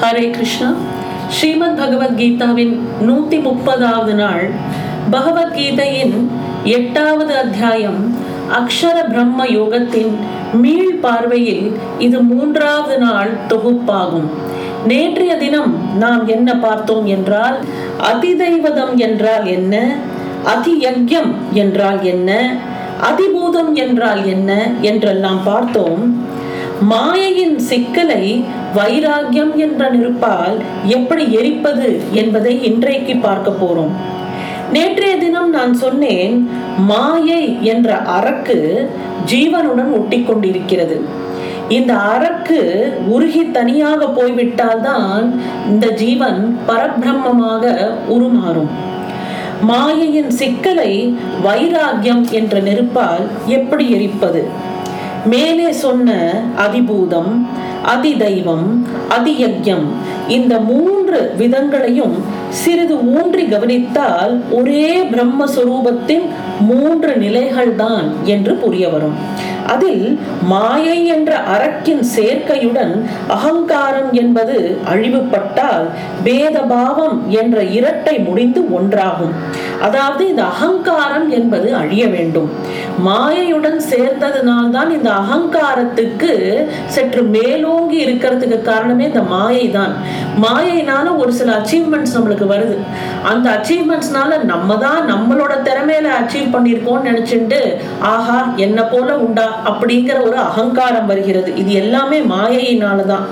ஹரே கிருஷ்ணா. ஸ்ரீமத் பகவத்கீதாவின் நூத்தி முப்பதாவது நாள் பகவத்கீதையின் எட்டாவது அத்தியாயம் அக்ஷர பிரம்ம யோகத்தின் மீள் பார்வையில் இது மூன்றாவது நாள் தொகுப்பாகும். நேற்றைய தினம் நாம் என்ன பார்த்தோம் என்றால் அதிதைவதம் என்றால் என்ன? அதியக்யம் என்றால் என்ன? அதிபூதம் என்றால் என்ன? என்றெல்லாம் பார்த்தோம். மாயையின் சிக்கலை வைராகியம் என்ற நெருப்பால் எப்படி எரிப்பது என்பதை இன்றைக்கு பார்க்க போறோம். நேற்றைய தினம் நான் சொன்னேன் மாயை என்ற அரக்கு ஜீவனுடன் ஒட்டி கொண்டிருக்கிறது இந்த அரக்கு உருகி தனியாக போய்விட்டால்தான் இந்த ஜீவன் பரபிரம்மமாக உருமாறும். மாயையின் சிக்கலை வைராகியம் என்ற நெருப்பால் எப்படி எரிப்பது? மேலே சொன்ன அதிபூதம் அதிதெய்வம் அதியக்யம் இந்த மூன்று விதங்களையும் சிறிது ஊன்றி கவனித்தால் ஒரே பிரம்மஸ்வரூபத்தின் மூன்று நிலைகள்தான் என்று புரிய வரும். அதில் மாயை என்ற அரக்கின் சேர்க்கையுடன் அகங்காரம் என்பது அழிவுபட்டால் பேதபாவம் என்ற இரட்டை முடிந்து ஒன்றாகும். அதாவது இந்த அகங்காரம் என்பது அழிய வேண்டும். மாயையுடன் சேர்ந்ததுனால்தான் இந்த அகங்காரத்துக்கு சற்று மேலோங்கி இருக்கிறதுக்கு காரணமே இந்த மாயை தான் மாயைனால ஒரு சில அச்சீவ்மெண்ட்ஸ் நம்மளுக்கு வருது. அந்த அச்சீவ்மெண்ட்ஸ்னால நம்ம தான் நம்மளோட திறமையில அச்சீவ் பண்ணியிருக்கோம்னு நினைச்சுட்டு ஆஹா என்ன போல உண்டா? அப்படிங்கிற ஒரு அகங்காரம் வருகிறது. இது எல்லாமே மாயையினால தான்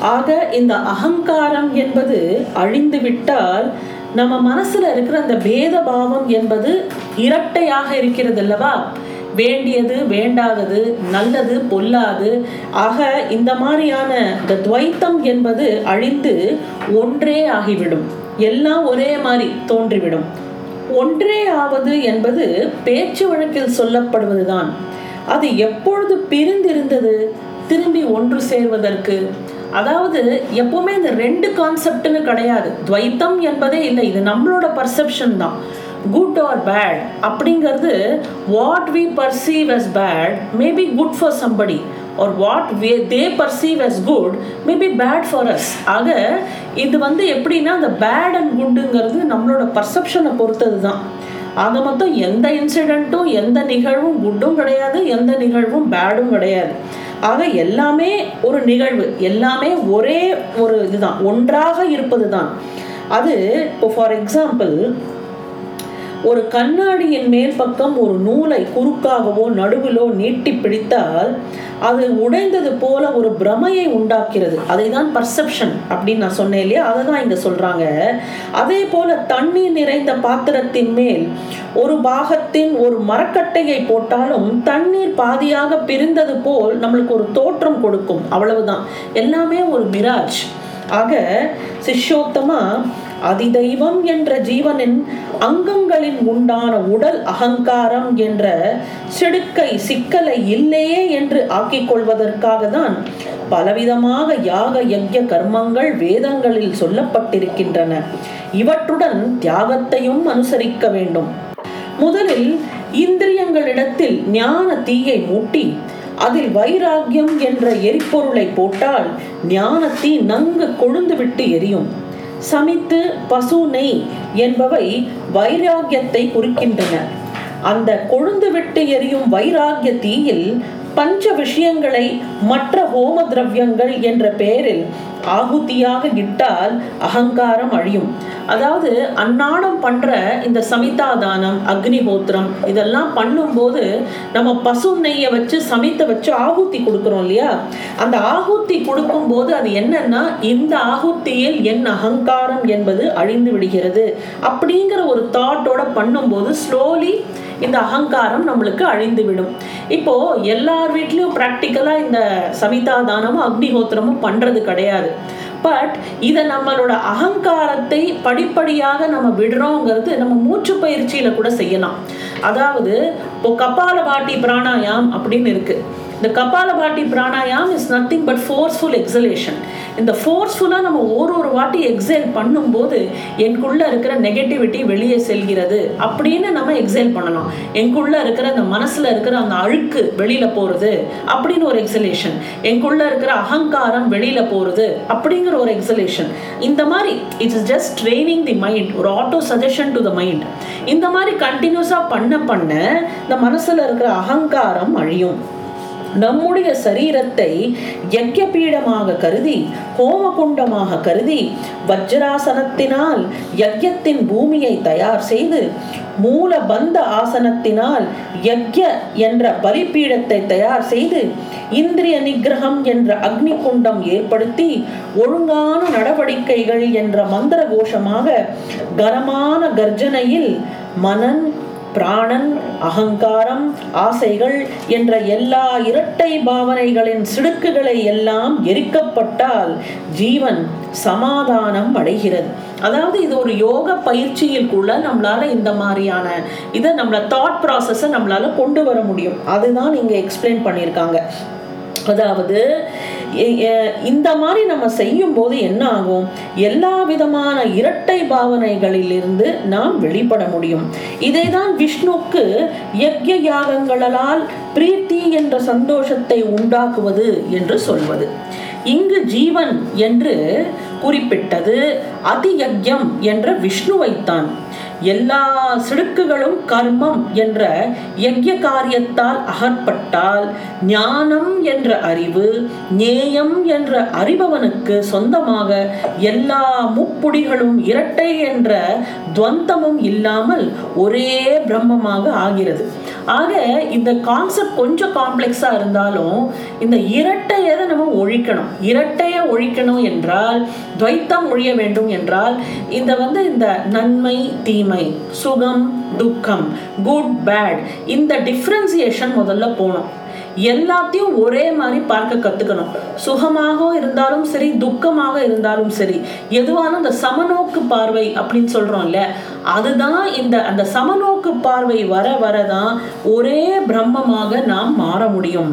ஆக இந்த அகங்காரம் என்பது அழிந்து விட்டால் நம்ம மனசுல இருக்கிற அந்த பேத பாவம் என்பது இரட்டையாக இருக்கிறது அல்லவா? வேண்டியது வேண்டாதது நல்லது பொல்லாது. ஆக இந்த மாதிரியான இந்த துவைத்தம் என்பது அழிந்து ஒன்றே ஆகிவிடும். எல்லாம் ஒரே மாதிரி தோன்றிவிடும். ஒன்றே ஆவது என்பது பேச்சு வழக்கில் சொல்லப்படுவதுதான். அது எப்பொழுது பிரிந்திருந்தது? திரும்பி ஒன்று சேர்வதற்கு. அதாவது எப்பவுமே இந்த ரெண்டு கான்செப்ட்னு கிடையாது. துவைத்தம் என்பதே இல்லை இது நம்மளோட பர்செப்ஷன் தான். குட் ஆர் பேட் அப்படிங்கிறது what we perceive as bad maybe good for somebody or what way they perceive as good maybe bad for us ஆக இது வந்து எப்படின்னா அந்த பேட் அண்ட் குட்டுங்கிறது நம்மளோட பர்செப்ஷனை பொறுத்தது தான். ஆக மொத்தம் எந்த இன்சிடெண்ட்டும் எந்த நிகழ்வும் குட்டும் கிடையாது எந்த நிகழ்வும் பேடும் கிடையாது. ஆக எல்லாமே ஒரு நிகழ்வு எல்லாமே ஒரே ஒரு இதுதான் ஒன்றாக இருப்பது தான் அது இப்போ ஃபார் எக்ஸாம்பிள் ஒரு கண்ணாடியின் மேல் பக்கம் ஒரு நூலை குறுக்காகவோ நடுவிலோ நீட்டி பிடித்தால் அது உடைந்தது போல ஒரு பிரமையை உண்டாக்கிறது. அதை தான் பர்செப்ஷன் அப்படின்னு நான் சொன்னேன் இல்லையா? அதை தான் இங்கே சொல்கிறாங்க அதே போல தண்ணீர் நிறைந்த பாத்திரத்தின் மேல் ஒரு பாகத்தின் ஒரு மரக்கட்டையை போட்டாலும் தண்ணீர் பாதியாக பிரிந்தது போல் நம்மளுக்கு ஒரு தோற்றம் கொடுக்கும். அவ்வளவுதான். எல்லாமே ஒரு மிராஜ் ஆக சிஷ்யோத்தமாக அதிதெய்வம் என்ற ஜீவனின் அங்கங்களின் உண்டான உடல் அகங்காரம் என்ற செடுக்கை சிக்கலை இல்லையே என்று ஆக்கிக் கொள்வதற்காக தான் பலவிதமாக யாக யஜ்ய கர்மங்கள் வேதங்களில் சொல்லப்பட்டிருக்கின்றன. இவற்றுடன் தியாகத்தையும் அனுசரிக்க வேண்டும். முதலில் இந்திரியங்களிடத்தில் ஞான தீயை மூட்டி அதில் வைராகியம் என்ற எரிபொருளை போட்டால் ஞானத்தீ நன்கு கொழுந்துவிட்டு எரியும். சமித்து பசு நெய் என்பவை வைராகியத்தை குறிக்கின்றன. அந்த கொழுந்து விட்டு எரியும் வைராகிய தீயில் பஞ்ச விஷயங்களை மற்ற ஹோம திரவியங்கள் என்ற பெயரில் ஆகுதியாக இட்டால் அகங்காரம் அழியும். அதாவது அன்னாடம் பண்ணுற இந்த சமிதாதானம் அக்னிஹோத்திரம் இதெல்லாம் பண்ணும்போது நம்ம பசு நெய்யை வச்சு சமைத்த வச்சு ஆகுத்தி கொடுக்குறோம் இல்லையா? அந்த ஆகுத்தி கொடுக்கும்போது அது என்னன்னா இந்த ஆகுத்தியில் என் அகங்காரம் என்பது அழிந்து விடுகிறது. அப்படிங்கிற ஒரு தாட்டோட பண்ணும்போது ஸ்லோலி இந்த அகங்காரம் நம்மளுக்கு அழிந்து விடும் இப்போ எல்லார் வீட்லயும் ப்ராக்டிக்கலாக இந்த சவிதா தானமும் அக்னிஹோத்திரமும் பண்றது கிடையாது. பட் இதை நம்மளோட அகங்காரத்தை படிப்படியாக நம்ம விடுறோங்கிறது நம்ம மூச்சு பயிற்சியில கூட செய்யலாம். அதாவது இப்போ கபால பாட்டி பிராணாயாம் அப்படின்னு இருக்கு. இந்த kapalbhati pranayama is nothing but forceful exhalation இந்த ஃபோர்ஸ்ஃபுல்லாக நம்ம ஒரு ஒரு வாட்டி எக்ஸைல் பண்ணும்போது எனக்குள்ளே இருக்கிற நெகட்டிவிட்டி வெளியே செல்கிறது. அப்படின்னு நம்ம எக்ஸைல் பண்ணலாம். எனக்குள்ளே இருக்கிற அந்த மனசில் இருக்கிற அந்த அழுக்கு வெளியில் போகிறது அப்படின்னு ஒரு எக்ஸலேஷன் எனக்குள்ளே இருக்கிற அகங்காரம் வெளியில் போகிறது அப்படிங்கிற ஒரு எக்ஸலேஷன் இந்த மாதிரி it's just training the mind ஒரு auto suggestion to the mind இந்த மாதிரி கண்டினியூஸாக பண்ண பண்ண இந்த மனசில் இருக்கிற அகங்காரம் அழியும். நம்முடைய சரீரத்தை யஜ்யபீடமாக கருதி ஹோமகுண்டமாக கருதி வஜ்ராசனத்தினால் யஜ்யத்தின் பூமியை தயார் செய்து மூல பந்த ஆசனத்தினால் யஜ்ய என்ற பலிப்பீடத்தை தயார் செய்து இந்திரிய நிகிரகம் என்ற அக்னி குண்டம் ஏற்படுத்தி ஒழுங்கான நடவடிக்கைகள் என்ற மந்திர கோஷமாக கனமான கர்ஜனையில் மனன் பிராணன் அகங்காரம் ஆசைகள் என்ற எல்லா இரட்டை பாவனைகளின் சிடுக்குகளை எல்லாம் எரிக்கப்பட்டால் ஜீவன் சமாதானம் அடைகிறது. அதாவது இது ஒரு யோக பயிற்சியில் கூட நம்மளால இந்த மாதிரியான இதை நம்மள தாட் ப்ராசஸை நம்மளால கொண்டு வர முடியும். அதுதான் இங்க எக்ஸ்பிளைன் பண்ணியிருக்காங்க. அதாவது இந்த மாதிரி நம்ம செய்யும் போது என்ன ஆகும்? எல்லா விதமான இரட்டை பாவனைகளிலிருந்து நாம் வெளிப்பட முடியும். இதை தான் விஷ்ணுக்கு யக்ய யாகங்களால் பிரீத்தி என்ற சந்தோஷத்தை உண்டாக்குவது என்று சொல்வது. இங்கு ஜீவன் என்று குறிப்பிட்டது அதியக்யம் என்ற விஷ்ணுவைத்தான். எல்லா சிடுக்குகளும் கர்மம் என்ற யஜ்ய காரியத்தால் அகற்பட்டால் ஞானம் என்ற அறிவு நேயம் என்ற அறிபவனுக்கு சொந்தமாக எல்லா முப்புடிகளும் இரட்டை என்ற துவந்தமும் இல்லாமல் ஒரே பிரம்மமாக ஆகிறது. ஆக இந்த கான்செப்ட் கொஞ்சம் காம்ப்ளெக்ஸா இருந்தாலும் இந்த இரட்டையை நம்ம ஒழிக்கணும். இரட்டையை ஒழிக்கணும் என்றால் துவைத்தம் ஒழிய வேண்டும் என்றால் இந்த வந்து இந்த நன்மை தீமை சுகம் துக்கம் குட் பேட் இந்த டிஃப்ரென்சியேஷன் முதல்ல போகணும். எல்லாத்தையும் ஒரே மாதிரி பார்க்க கத்துக்கணும். சுகமாக இருந்தாலும் சரி துக்கமாக இருந்தாலும் சரி எதுவான அந்த சமநோக்கு பார்வை அப்படின்னு சொல்றோம்ல அதுதான் இந்த அந்த சமநோக்கு பார்வை வர வரதான் ஒரே பிரம்மமாக நாம் மாற முடியும்.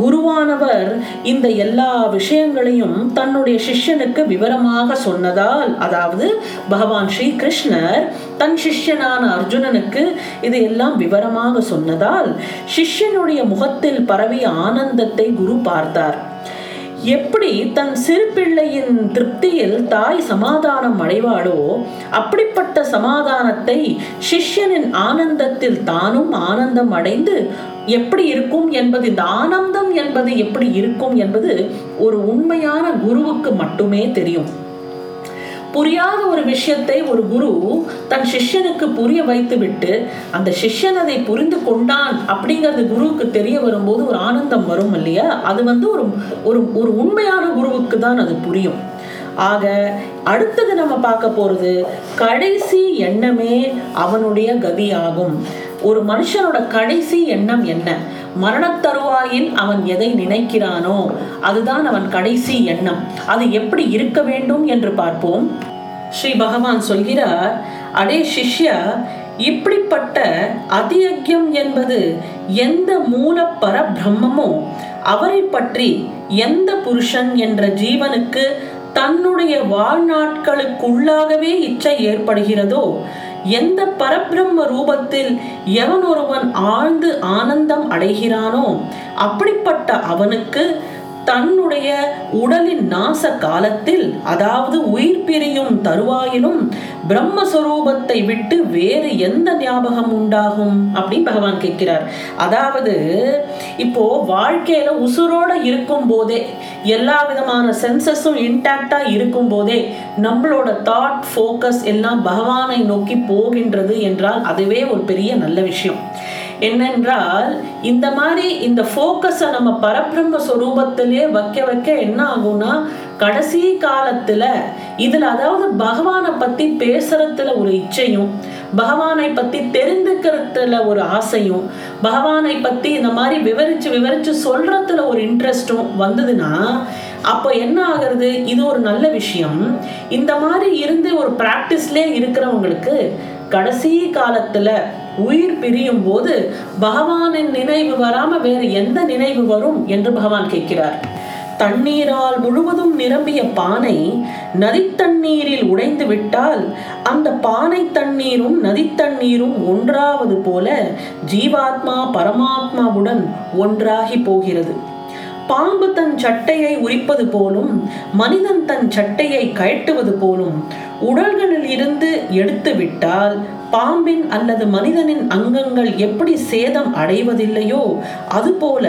குருவானவர் இந்த எல்லா விஷயங்களையும் தன்னுடைய சிஷ்யனுக்கு விவரமாக சொன்னதால் அதாவது பகவான் ஸ்ரீ கிருஷ்ணர் தன் சிஷ்யனான அர்ஜுனனுக்கு இது எல்லாம் விவரமாக சொன்னதால் சிஷ்யனுடைய முகத்தில் பரவிய ஆனந்தத்தை குரு பார்த்தார். எப்படி தன் சிறு பிள்ளையின் திருப்தியில் தாய் சமாதானம் அடைவாளோ அப்படிப்பட்ட சமாதானத்தை சிஷ்யனின் ஆனந்தத்தில் தானும் ஆனந்தம் அடைந்து எப்படி இருக்கும் என்பது இந்த ஆனந்தம் என்பது எப்படி இருக்கும் என்பது ஒரு உண்மையான குருவுக்கு மட்டுமே தெரியும். புரியாத ஒரு விஷயத்தை ஒரு குரு தன் சிஷ்யனுக்கு புரிய வைத்து விட்டு அந்த சிஷ்யன் அதை புரிந்து கொண்டான் அப்படிங்கிறது குருவுக்கு தெரிய வரும்போது ஒரு ஆனந்தம் வரும் இல்லையா? அது வந்து ஒரு ஒரு ஒரு உண்மையான குருவுக்கு தான் அது புரியும். ஆக அடுத்தது நம்ம பார்க்க போறது கடைசி எண்ணமே அவனுடைய கதியாகும். ஒரு மனுஷனோட கடைசி எண்ணம் என்ன? மரணத்தருவாயில் அவன் எதை நினைக்கிறானோ அதுதான் அவன் கடைசி எண்ணம். அது எப்படி இருக்க வேண்டும் என்று பார்ப்போம். ஸ்ரீ பகவான் சொல்கிறார் அடே சிஷ்யா இப்படிப்பட்ட அதியக்யம் என்பது எந்த மூலப்பர பிரம்மமோ அவரை பற்றி எந்த புருஷன் என்ற ஜீவனுக்கு தன்னுடைய வாழ்நாட்களுக்குள்ளாகவே இச்சை ஏற்படுகிறதோ எந்த பரபிரம்ம ரூபத்தில் எவன் ஒருவன் ஆழ்ந்து ஆனந்தம் அடைகிறானோ அப்படிப்பட்ட அவனுக்கு தன்னுடைய உடலின் நாச காலத்தில் அதாவது உயிர் பிரியும் தருவாயிலும் பிரம்மஸ்வரூபத்தை விட்டு வேறு எந்த ஞாபகம் உண்டாகும் அப்படின்னு பகவான் கேட்கிறார். அதாவது இப்போ வாழ்க்கையில உசுரோட இருக்கும் போதே எல்லா விதமான சென்சஸும் இன்டாக்டா இருக்கும் போதே நம்மளோட தாட் ஃபோக்கஸ் எல்லாம் பகவானை நோக்கி போகின்றது என்றால் அதுவே ஒரு பெரிய நல்ல விஷயம். என்னென்றால் இந்த மாதிரி இந்த ஃபோக்கஸை நம்ம பரபிரம்ம ஸ்வரூபத்திலே வைக்க வைக்க என்ன ஆகும்னா கடைசி காலத்துல இதுல அதாவது பகவானை பத்தி பேசுறதுல ஒரு இச்சையும் பகவானை பத்தி தெரிந்துக்கிறதுல ஒரு ஆசையும் பகவானை பத்தி இந்த மாதிரி விவரிச்சு விவரிச்சு சொல்றதுல ஒரு இன்ட்ரெஸ்டும் வந்ததுன்னா அப்போ என்ன ஆகுறது? இது ஒரு நல்ல விஷயம். இந்த மாதிரி இருந்து ஒரு ப்ராக்டிஸ்லே இருக்கிறவங்களுக்கு கடைசி காலத்துல உயிர் பிரியும் போது பகவானின் நினைவு வராம வேறு எந்த நினைவு வரும் என்று பகவான் கேட்கிறார். தண்ணீரால் முழுவதும் நிரம்பிய பானை நதித்தண்ணீரில் உடைந்து விட்டால் அந்த பானை தண்ணீரும் நதித்தண்ணீரும் ஒன்றாவது போல ஜீவாத்மா பரமாத்மாவுடன் ஒன்றாகி போகிறது. பாம்பு தன் சட்டையை உரிப்பது போலும் மனிதன் தன் சட்டையை கயட்டுவது போலும் உடல்களில் இருந்து எடுத்து விட்டால் பாம்பின் அல்லது மனிதனின் அங்கங்கள் எப்படி சேதம் அடைவதில்லையோ அதுபோல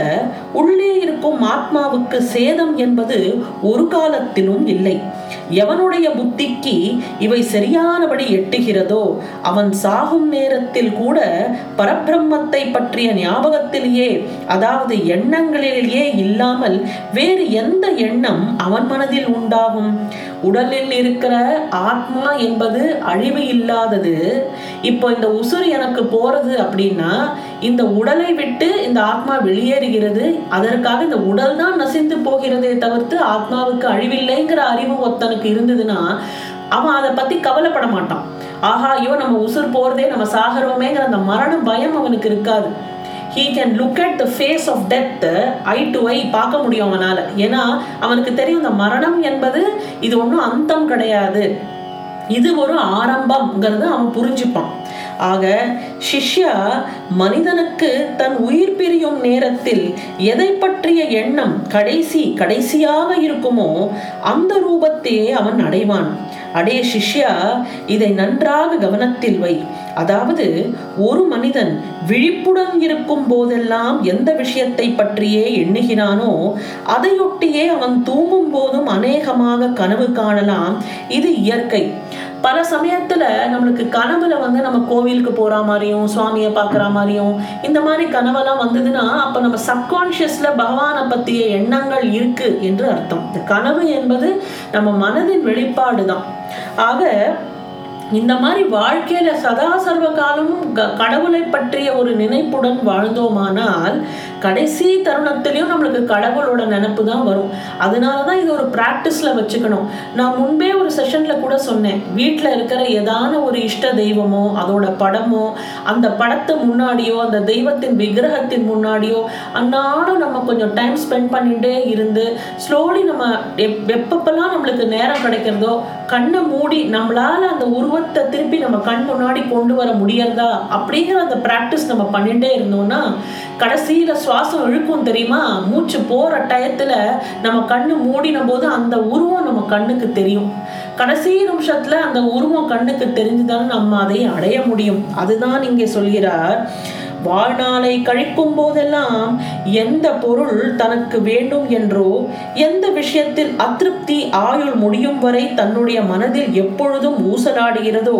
உள்ளே இருக்கும் ஆத்மாவுக்கு சேதம் என்பது ஒரு காலத்திலும் இல்லை. எவனுடைய புத்திக்கு இவை சரியானபடி எட்டுகிறதோ அவன் சாகும் நேரத்தில் கூட பரபிரம்மத்தை பற்றிய ஞாபகத்திலேயே அதாவது எண்ணங்களிலேயே இல்லாமல் வேறு எந்த எண்ணம் அவன் மனதில் உண்டாகும்? உடலில் இருக்கிற ஆத்மா என்பது அழிவு இல்லாதது இப்போ இந்த உசுறு எனக்கு போறது அப்படின்னா இந்த உடலை விட்டு இந்த ஆத்மா வெளியேறுகிறது. அதற்காக இந்த உடல் தான் நசிந்து போகிறதே தவிர்த்து ஆத்மாவுக்கு அழிவில்லைங்கிற அறிவு ஒருத்தனுக்கு இருந்ததுன்னா அவன் அதை பத்தி கவலைப்பட மாட்டான். ஆஹா ஐயோ நம்ம உசுர் போறதே நம்ம சாகிறோமேங்கிற அந்த மரண பயம் அவனுக்கு இருக்காது. He can look at the face of death eye to eye பார்க்க முடியும் அவனால. ஏன்னா அவனுக்கு தெரியும் இந்த மரணம் என்பது இது ஒன்றும் அந்தம் கிடையாது. இது ஒரு ஆரம்பம்ங்கிறத அவன் புரிஞ்சுப்பான். ஆக சிஷ்யா மனிதனுக்கு தன் உயிர் பிரியும் நேரத்தில் எதை பற்றிய எண்ணம் கடைசி கடைசியாக இருக்குமோ அந்த ரூபத்தையே அவன் அடைவான். அடே சிஷ்யா இதை நன்றாக கவனத்தில் வை. அதாவது ஒரு மனிதன் விழிப்புடன் இருக்கும் போதெல்லாம் எந்த விஷயத்தை பற்றியே எண்ணுகிறானோ அதையொட்டியே அவன் தூங்கும் போதும் அநேகமாக கனவு காணலாம். இது இயற்கை. பல சமயத்துல நம்மளுக்கு கனவுல வந்து நம்ம கோவிலுக்கு போற மாதிரியும் சுவாமியை பார்க்குற மாதிரியும் இந்த மாதிரி கனவெல்லாம் வந்ததுன்னா அப்ப நம்ம சப்கான்ஷியஸ்ல பகவானை பத்திய எண்ணங்கள் இருக்கு என்று அர்த்தம். இந்த கனவு என்பது நம்ம மனதின் வெளிப்பாடு தான் ஆக இந்த மாதிரி வாழ்க்கையில சதா சர்வ காலமும் கடவுளை பற்றிய ஒரு நினைப்புடன் வாழ்ந்தோமானால் கடைசி தருணத்திலையும் நம்மளுக்கு கடவுளோட நினப்பு தான் வரும். அதனால தான் இது ஒரு ப்ராக்டிஸில் வச்சுக்கணும். நான் முன்பே ஒரு செஷனில் கூட சொன்னேன். வீட்டில் இருக்கிற ஏதான ஒரு இஷ்ட தெய்வமோ அதோட படமோ அந்த படத்தை முன்னாடியோ அந்த தெய்வத்தின் விக்கிரகத்தின் முன்னாடியோ அன்னாடும் நம்ம கொஞ்சம் டைம் ஸ்பெண்ட் பண்ணிகிட்டே இருந்து ஸ்லோலி நம்ம எப் எப்பப்பெல்லாம் நம்மளுக்கு நேரம் கிடைக்கிறதோ கண்ணை மூடி நம்மளால அந்த உருவத்தை திருப்பி நம்ம கண் முன்னாடி கொண்டு வர முடியறதா அப்படிங்கிற அந்த ப்ராக்டிஸ் நம்ம பண்ணிகிட்டே இருந்தோம்னா கடைசியில் சுவாசம் இழுக்கும் தெரியுமா? மூச்சு போற டயத்துல நம்ம கண்ணு மூடின போது அந்த உருவம் நம்ம கண்ணுக்கு தெரியும். கடைசி நிமிஷத்துல அந்த உருவம் கண்ணுக்கு தெரிஞ்சுதான் நம்ம அதை அடைய முடியும். அதுதான் இங்கே சொல்கிறார். வாழ்நாளை கழிக்கும் போதெல்லாம் எந்த பொருள் தனக்கு வேண்டும் என்றோ எந்த விஷயத்தில் அதிருப்தி ஆயுள் முடியும் வரை தன்னுடைய மனதில் எப்பொழுதும் ஊசலாடுகிறதோ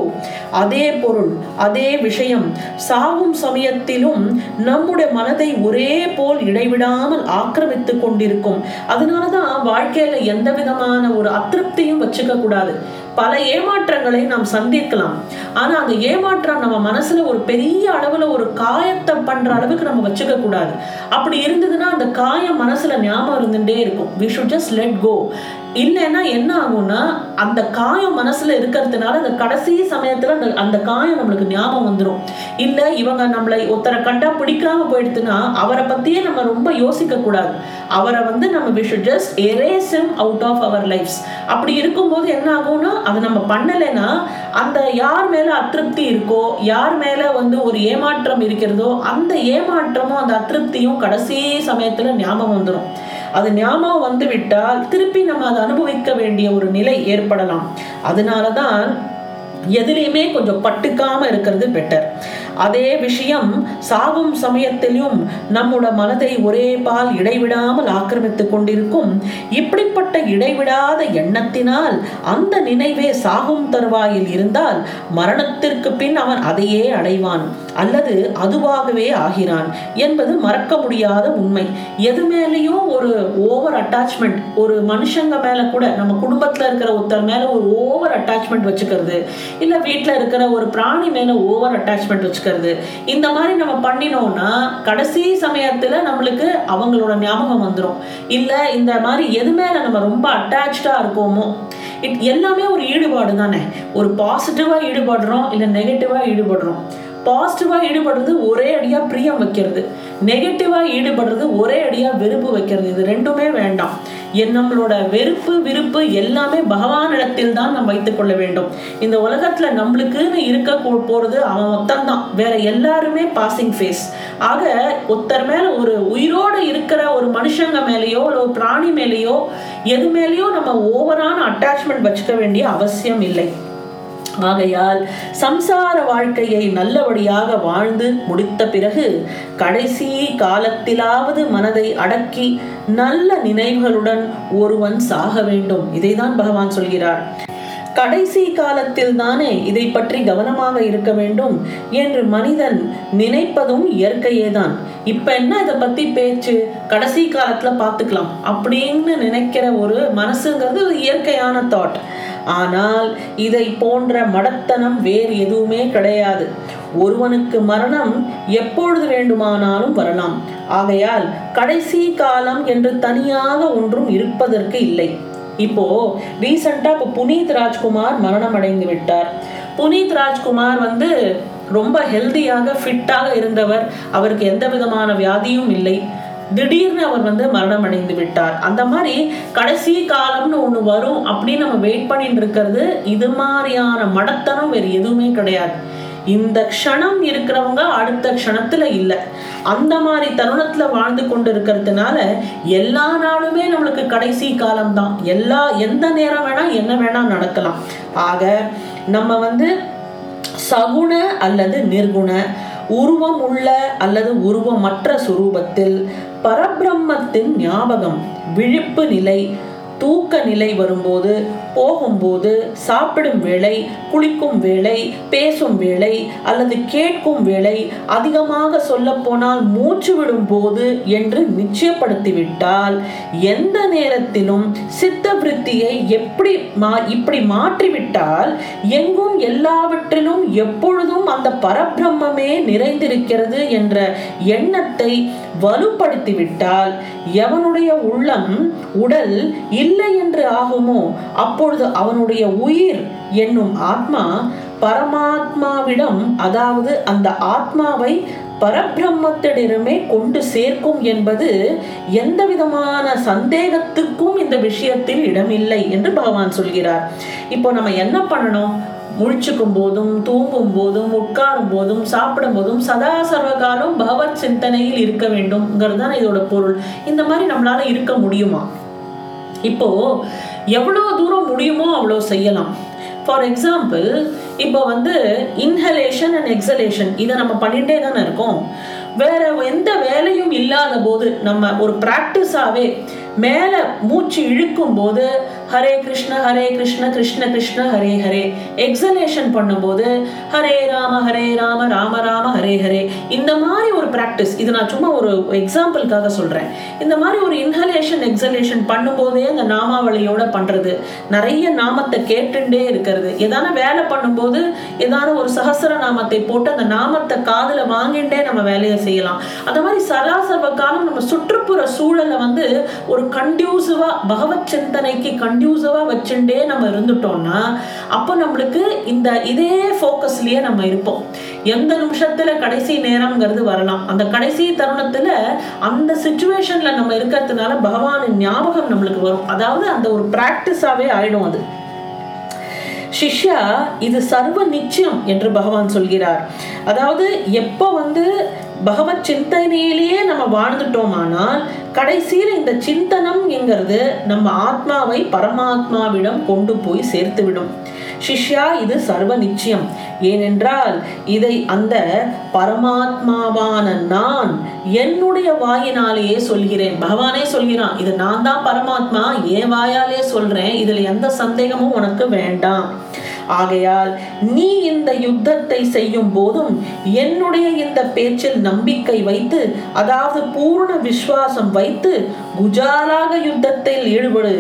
அதே பொருள் அதே விஷயம் சாகும் சமயத்திலும் நம்முடைய மனதை ஒரே போல் இடைவிடாமல் ஆக்கிரமித்துக் கொண்டிருக்கும். அதனாலதான் வாழ்க்கையில எந்த விதமான ஒரு அதிருப்தியும் வச்சுக்க கூடாது. பல ஏமாற்றங்களை நாம் சந்திக்கலாம். ஆனா அந்த ஏமாற்றம் நம்ம மனசுல ஒரு பெரிய அளவுல ஒரு காயத்தை பண்ற அளவுக்கு நம்ம வச்சுக்க கூடாது அப்படி இருந்ததுன்னா அந்த காயம் மனசுல ஞாபகம் இருந்துட்டே இருக்கும். We should just let go இல்லைன்னா என்ன ஆகும்னா அந்த காயம் மனசுல இருக்கிறதுனால அந்த கடைசி சமயத்துல அந்த அந்த காயம் நம்மளுக்கு ஞாபகம் வந்துடும் இல்ல இவங்க நம்மளை ஒருத்தரை கண்டா பிடிக்காம போயிடுதுன்னா அவரை பத்தியே நம்ம ரொம்ப யோசிக்க கூடாது. அவரை வந்து நம்ம we should just erase him out of our lives அப்படி இருக்கும்போது என்ன ஆகும்னா அதை நம்ம பண்ணலைன்னா அந்த யார் மேல அதிருப்தி இருக்கோ யார் மேல வந்து ஒரு ஏமாற்றம் இருக்கிறதோ அந்த ஏமாற்றமும் அந்த அதிருப்தியும் கடைசி சமயத்துல ஞாபகம் வந்துடும் அது ஞாபகம் வந்து விட்டால் திருப்பி நம்ம அதை அனுபவிக்க வேண்டிய ஒரு நிலை ஏற்படலாம். அதனால தான் எதிலையுமே கொஞ்சம் பட்டுக்காம இருக்கிறது பெட்டர் அதே விஷயம் சாகும் சமயத்திலும் நம்மோட மனதை ஒரே பால் இடைவிடாமல் ஆக்கிரமித்து கொண்டிருக்கும் இப்படிப்பட்ட இடைவிடாத எண்ணத்தினால் அந்த நினைவே சாகும் தருவாயில் இருந்தால் மரணத்திற்கு பின் அவன் அதையே அடைவான். அல்லது அதுவாகவே ஆகிறான் என்பது மறக்க முடியாத உண்மை. எது மேலேயும் ஒரு ஓவர் அட்டாச்மெண்ட் ஒரு மனுஷங்க மேல கூட நம்ம குடும்பத்துல இருக்கிற ஒருத்தர் மேல ஒரு ஓவர் அட்டாச்மெண்ட் வச்சுக்கிறது இல்ல வீட்டுல இருக்கிற ஒரு பிராணி மேல ஓவர் அட்டாச்மெண்ட் வச்சுக்கிறது இந்த மாதிரி நம்ம பண்ணினோம்னா கடைசி சமயத்துல நம்மளுக்கு அவங்களோட ஞாபகம் வந்துடும் இல்ல இந்த மாதிரி எது மேல நம்ம ரொம்ப அட்டாச்சா இருக்கோமோ இட் எல்லாமே ஒரு ஈடுபாடு தானே ஒரு பாசிட்டிவாக ஈடுபடுறோம் இல்லை நெகட்டிவாக ஈடுபடுறோம். பாசிட்டிவாக ஈடுபடுறது ஒரே அடியாக பிரியம் வைக்கிறது. நெகட்டிவாக ஈடுபடுறது ஒரே அடியாக வெறுப்பு வைக்கிறது. இது ரெண்டுமே வேண்டாம். என் நம்மளோட வெறுப்பு விருப்பு எல்லாமே பகவானிடத்தில் தான் நம்ம வைத்துக் கொள்ள வேண்டும். இந்த உலகத்துல நம்மளுக்குன்னு இருக்க போ- போறது அவன் ஒத்தந்தான். வேற எல்லாருமே பாசிங் ஃபேஸ் ஆக ஒருத்தர் மேல ஒரு உயிரோடு இருக்கிற ஒரு மனுஷங்க மேலேயோ இல்லை ஒரு பிராணி மேலேயோ எது மேலேயோ நம்ம ஓவரான அட்டாச்மெண்ட் வச்சுக்க வேண்டிய அவசியம் இல்லை. ஆகையால் சம்சார வாழ்க்கையை நல்லபடியாக வாழ்ந்து முடித்த பிறகு கடைசி காலத்திலாவது மனதை அடக்கி நல்ல நினைவுகளுடன் ஒருவன் சாக வேண்டும். இதைதான் பகவான் சொல்கிறார். கடைசி காலத்தில் தானே இதை பற்றி கவனமாக இருக்க வேண்டும் என்று மனிதன் நினைப்பதும் இயற்கையேதான். இப்ப என்ன இதை பத்தி பேச்சு? கடைசி காலத்துல பாத்துக்கலாம் அப்படின்னு நினைக்கிற ஒரு மனசுங்கிறது இயற்கையான தாட் ஆனால் இதை போன்ற மடத்தனம் வேறு எதுவுமே கிடையாது. ஒருவனுக்கு மரணம் எப்பொழுது வேண்டுமானாலும் வரலாம். ஆகையால் கடைசி காலம் என்று தனியாக ஒன்றும் இருப்பதற்கு இல்லை. இப்போ ரீசெண்டா இப்போ புனீத் ராஜ்குமார் மரணம் அடைந்து விட்டார். புனீத் ராஜ்குமார் வந்து ரொம்ப ஹெல்தியாக ஃபிட்டாக இருந்தவர். அவருக்கு எந்த விதமான வியாதியும் இல்லை. திடீர்னு அவர் வந்து மரணம் அடைந்து விட்டார். அந்த மாதிரி கடைசி காலம்னு ஒண்ணு வரும் அப்படின்னு நம்ம வெயிட் பண்ணிட்டு இருக்கிறது இது மாதிரியான மடத்தனம் வேறு எதுவுமே கிடையாது. இந்த க்ஷணம் இருக்கிறவங்க அடுத்த க்ஷணத்துல இல்ல. அந்த மாதிரி தருணத்துல வாழ்ந்து கொண்டு இருக்கிறதுனால எல்லா நாளுமே நம்மளுக்கு கடைசி காலம்தான். எல்லா எந்த நேரம் வேணா என்ன வேணா நடக்கலாம். ஆக நம்ம வந்து சகுண அல்லது நிர்குண உருவம் உள்ள அல்லது உருவமற்ற சுரூபத்தில் பரபிரம்மத்தின் ஞாபகம் விழிப்பு நிலை தூக்க நிலை வரும்போது போகும்போது சாப்பிடும் வேளை குளிக்கும் வேளை பேசும் வேளை அல்லது கேட்கும் வேளை அதிகமாக சொல்லப்போனால் மூச்சு விடும் போது என்று நிச்சயப்படுத்திவிட்டால் எந்த நேரத்திலும் சித்த விருத்தியை எப்படி மா இப்படி மாற்றிவிட்டால் எங்கும் எல்லாவற்றிலும் எப்பொழுதும் அந்த பரபிரம்மே நிறைந்திருக்கிறது என்ற எண்ணத்தை வலுப்படுத்திவிட்டால் எவனுடைய உள்ளம் உடல் இல்லை என்று ஆகுமோ அப்பொழுது அவனுடைய உயிர் என்னும் ஆத்மா பரமாத்மாவிடம் அதாவது அந்த ஆத்மாவை பரபிரம்மத்திடமே கொண்டு சேர்க்கும் என்பது எந்த விதமான சந்தேகத்துக்கும் இந்த விஷயத்தில் இடமில்லை என்று பகவான் சொல்கிறார். இப்போ நம்ம என்ன பண்ணணும்? முழிச்சுக்கும் போதும் தூங்கும் போதும் உட்காரும் போதும் சாப்பிடும் போதும் சதா சர்வகாலம் பகவத் சிந்தனையில் இருக்க வேண்டும்ங்கிறது தான் இதோட பொருள். இந்த மாதிரி நம்மளால இருக்க முடியுமா? இப்போ எவ்வளோ தூரம் முடியுமோ அவ்வளோ செய்யலாம். ஃபார் எக்ஸாம்பிள் இப்போ வந்து இன்ஹலேஷன் அண்ட் எக்ஸலேஷன் இதை நம்ம பண்ணிகிட்டே தானே இருக்கோம். வேற எந்த வேலையும் இல்லாத போது நம்ம ஒரு ப்ராக்டிஸாகவே மேலே மூச்சு இழுக்கும் போது ஹரே கிருஷ்ண ஹரே கிருஷ்ண கிருஷ்ண கிருஷ்ண ஹரே ஹரே. எக்ஸலேஷன் பண்ணும்போது ஹரே ராம ஹரே ராம ராம ராம ஹரே ஹரே. இந்த மாதிரி ஒரு ப்ராக்டிஸ் இது நான் சும்மா ஒரு எக்ஸாம்பிளுக்காக சொல்கிறேன் இந்த மாதிரி ஒரு இன்ஹலேஷன் எக்ஸலேஷன் பண்ணும்போதே அந்த நாமாவளியோட பண்ணுறது நிறைய நாமத்தை கேட்டுண்டே இருக்கிறது. ஏதான வேலை பண்ணும்போது ஏதான ஒரு சகசர நாமத்தை போட்டு அந்த நாமத்தை காதில் வாங்கிண்டே நம்ம வேலையை செய்யலாம். அந்த மாதிரி சராசர்வ காலம் நம்ம சுற்றுப்புற சூழலை வந்து ஒரு கண்டியூசிவா பகவத் சிந்தனைக்கு கண்டியூசிவா வச்சுட்டே நம்ம இருந்துட்டோம்னா அப்போ நம்மளுக்கு இந்த இதே ஃபோக்கஸ்லயே நம்ம இருப்போம். எந்த நிமிஷத்துல கடைசி நேரம்ங்கிறது வரலாம். அந்த கடைசி தருணத்துல அந்த சுச்சுவேஷன்ல நம்ம இருக்கிறதுனால பகவானின் ஞாபகம் நம்மளுக்கு வரும். அதாவது அந்த ஒரு பிராக்டிஸாவே ஆயிடும் அது. சிஷ்யா இது சர்வ நிச்சயம் என்று பகவான் சொல்கிறார். அதாவது எப்போ வந்து பகவத் சிந்தனையிலேயே நம்ம வாழ்ந்துட்டோமானால் கடைசியில் இந்த சிந்தனம் என்கிறது நம்ம ஆத்மாவை பரமாத்மாவிடம் கொண்டு போய் சேர்த்து விடும் சிஷ்யா இது சர்வ நிச்சயம். ஏனென்றால் இதை அந்த பரமாத்மாவான நான் என்னுடைய வாயினாலேயே சொல்கிறேன். பகவானே சொல்கிறான் இது நான் தான் பரமாத்மா என் வாயாலே சொல்றேன். இதுல எந்த சந்தேகமும் உனக்கு வேண்டாம். ஆகையால் நீ இந்த யுத்தத்தை செய்யும் போதும் என்னுடைய இந்த பேச்சில் நம்பிக்கை வைத்து அதாவது பூர்ண விசுவாசம் வைத்து குஜாலாக யுத்தத்தில் ஈடுபடு.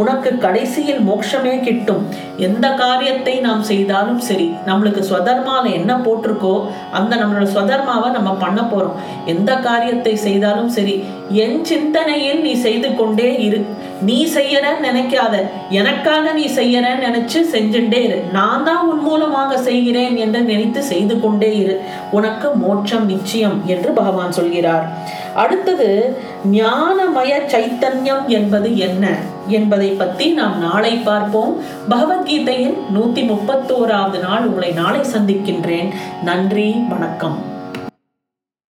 உனக்கு கடைசியில் மோட்சமே கிட்டும். எந்த காரியத்தை நாம் செய்தாலும் சரி நம்மளுக்கு ஸ்வதர்மால என்ன போட்டிருக்கோ அந்த நம்மளோட ஸ்வதர்மாவை நம்ம பண்ண போறோம். எந்த காரியத்தை செய்தாலும் சரி என் சிந்தனையில் நீ செய்து கொண்டே இரு. நீ செய்யறன்னு நினைக்காத. எனக்காக நீ செய்யறன்னு நினைச்சு செஞ்சுட்டே இரு. நான் தான் உன் மூலமாக செய்கிறேன் என்று நினைத்து செய்து கொண்டே இரு. உனக்கு மோட்சம் நிச்சயம் என்று பகவான் சொல்கிறார். அடுத்தது ஞானமய சைத்தன்யம் என்பது என்ன என்பதை பற்றி நாம் நாளை பார்ப்போம். பகவத்கீதையின் நூத்தி முப்பத்தோராவது நாள் உங்களை நாளை சந்திக்கின்றேன். நன்றி வணக்கம்.